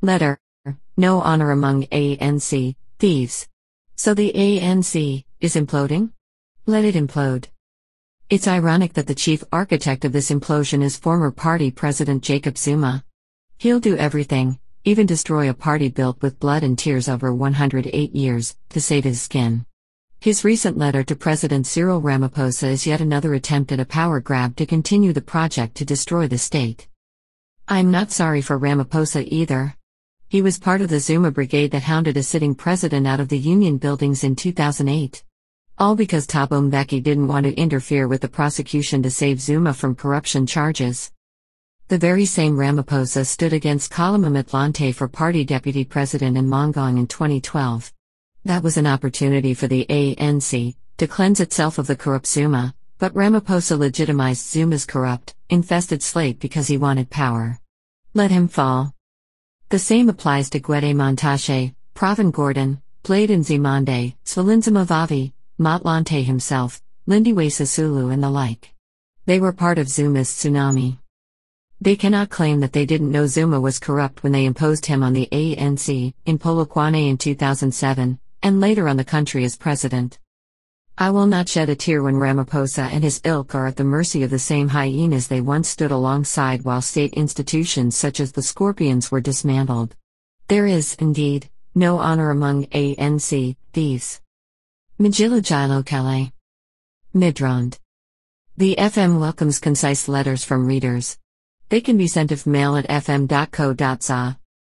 Letter. No honor among ANC thieves. So the ANC is imploding? Let it implode. It's ironic that the chief architect of this implosion is former party president Jacob Zuma. He'll do everything, even destroy a party built with blood and tears over 108 years, to save his skin. His recent letter to President Cyril Ramaphosa is yet another attempt at a power grab to continue the project to destroy the state. I'm not sorry for Ramaphosa either. He was part of the Zuma brigade that hounded a sitting president out of the union buildings in 2008. All because Thabo Mbeki didn't want to interfere with the prosecution to save Zuma from corruption charges. The very same Ramaphosa stood against Kgalema Motlanthe for party deputy president in Mangaung in 2012. That was an opportunity for the ANC to cleanse itself of the corrupt Zuma, but Ramaphosa legitimized Zuma's corrupt, infested slate because he wanted power. Let him fall. The same applies to Gwede Mantashe, Pravin Gordhan, Blade Nzimande, Zwelinzima Vavi, Motlanthe himself, Lindiwe Sisulu, and the like. They were part of Zuma's tsunami. They cannot claim that they didn't know Zuma was corrupt when they imposed him on the ANC in Polokwane in 2007, and later on the country as president. I will not shed a tear when Ramaphosa and his ilk are at the mercy of the same hyenas they once stood alongside while state institutions such as the Scorpions were dismantled. There is, indeed, no honor among ANC thieves. Magilogilo Cele. Midrand. The FM welcomes concise letters from readers. They can be sent if mail at fm.co.za.